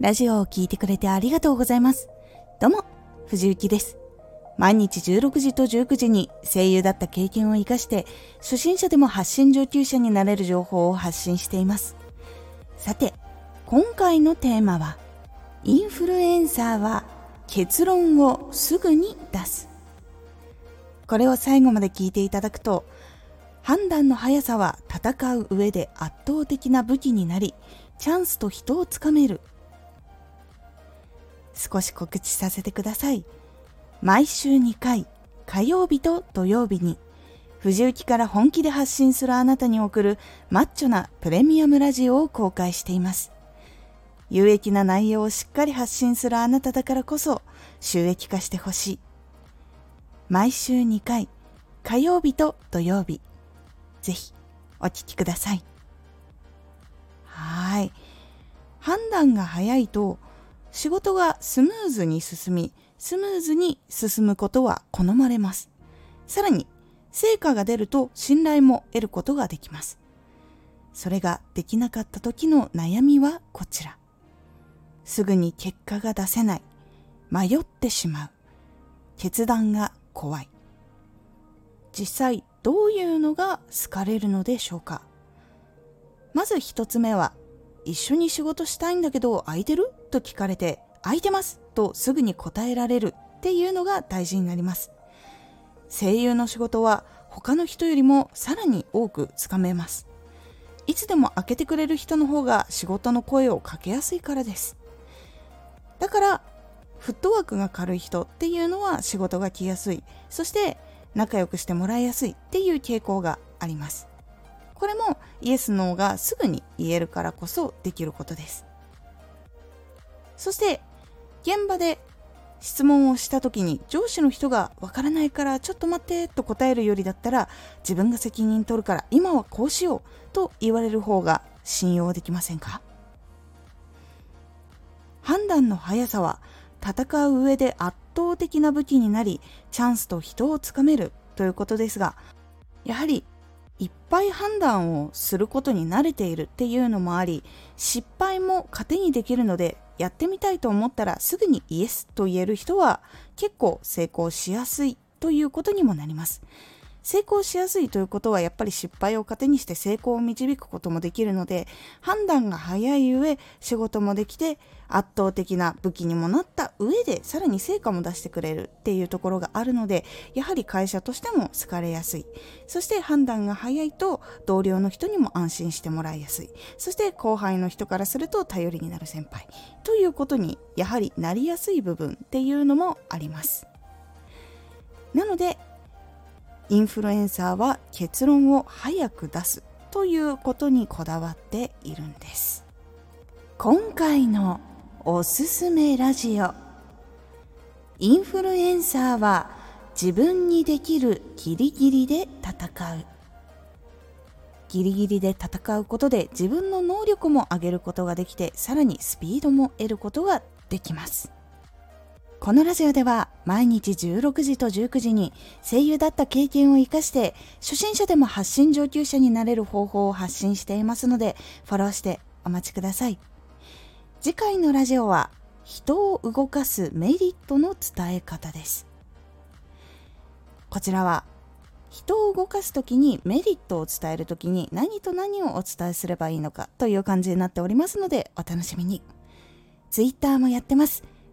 ラジオを聴いてくれてありがとうございます。どうも、藤幸です。毎日16時と19時に声優だった経験を活かして初心者でも発信上級者になれる情報を発信しています。さて、今回のテーマはインフルエンサーは結論をすぐに出す。これを最後まで聞いていただくと判断の速さは戦う上で圧倒的な武器になりチャンスと人をつかめる少し告知させてください。毎週2回、火曜日と土曜日に、藤雪から本気で発信するあなたに送るマッチョなプレミアムラジオを公開しています。有益な内容をしっかり発信するあなただからこそ収益化してほしい。毎週2回、火曜日と土曜日、ぜひお聴きください。はい。判断が早いと仕事がスムーズに進み、スムーズに進むことは好まれます。さらに、成果が出ると信頼も得ることができます。それができなかった時の悩みはこちら。すぐに結果が出せない。迷ってしまう。決断が怖い。実際どういうのが好かれるのでしょうかまず一つ目は一緒に仕事したいんだけど空いてる？と聞かれて空いてますとすぐに答えられるっていうのが大事になります。声優の仕事は他の人よりもさらに多くつかめます。いつでも開けてくれる人の方が仕事の声をかけやすいからです。だからフットワークが軽い人っていうのは仕事が来やすい。そして仲良くしてもらいやすいっていう傾向があります。これもイエス・ノーがすぐに言えるからこそできることです。そして現場で質問をした時に上司の人がわからないからちょっと待ってと答えるよりだったら自分が責任取るから今はこうしようと言われる方が信用できませんか？判断の速さは戦う上で圧倒的な武器になりチャンスと人をつかめるということですがやはりいっぱい判断をすることに慣れているっていうのもあり失敗も糧にできるのでやってみたいと思ったらすぐにイエスと言える人は結構成功しやすいということにもなります。成功しやすいということはやっぱり失敗を糧にして成功を導くこともできるので判断が早い上仕事もできて圧倒的な武器にもなった上でさらに成果も出してくれるっていうところがあるのでやはり会社としても好かれやすい。そして判断が早いと同僚の人にも安心してもらいやすい。そして後輩の人からすると頼りになる先輩。ということにやはりなりやすい部分っていうのもあります。なのでインフルエンサーは結論を早く出すということにこだわっているんです。今回のおすすめラジオ。インフルエンサーは自分にできるギリギリで戦う。ギリギリで戦うことで自分の能力も上げることができてさらにスピードも得ることができます。このラジオでは毎日16時と19時に声優だった経験を活かして初心者でも発信上級者になれる方法を発信していますのでフォローしてお待ちください。次回のラジオは人を動かすメリットの伝え方です。こちらは人を動かす時にメリットを伝える時に何と何をお伝えすればいいのかという感じになっておりますのでお楽しみに。Twitter もやってます。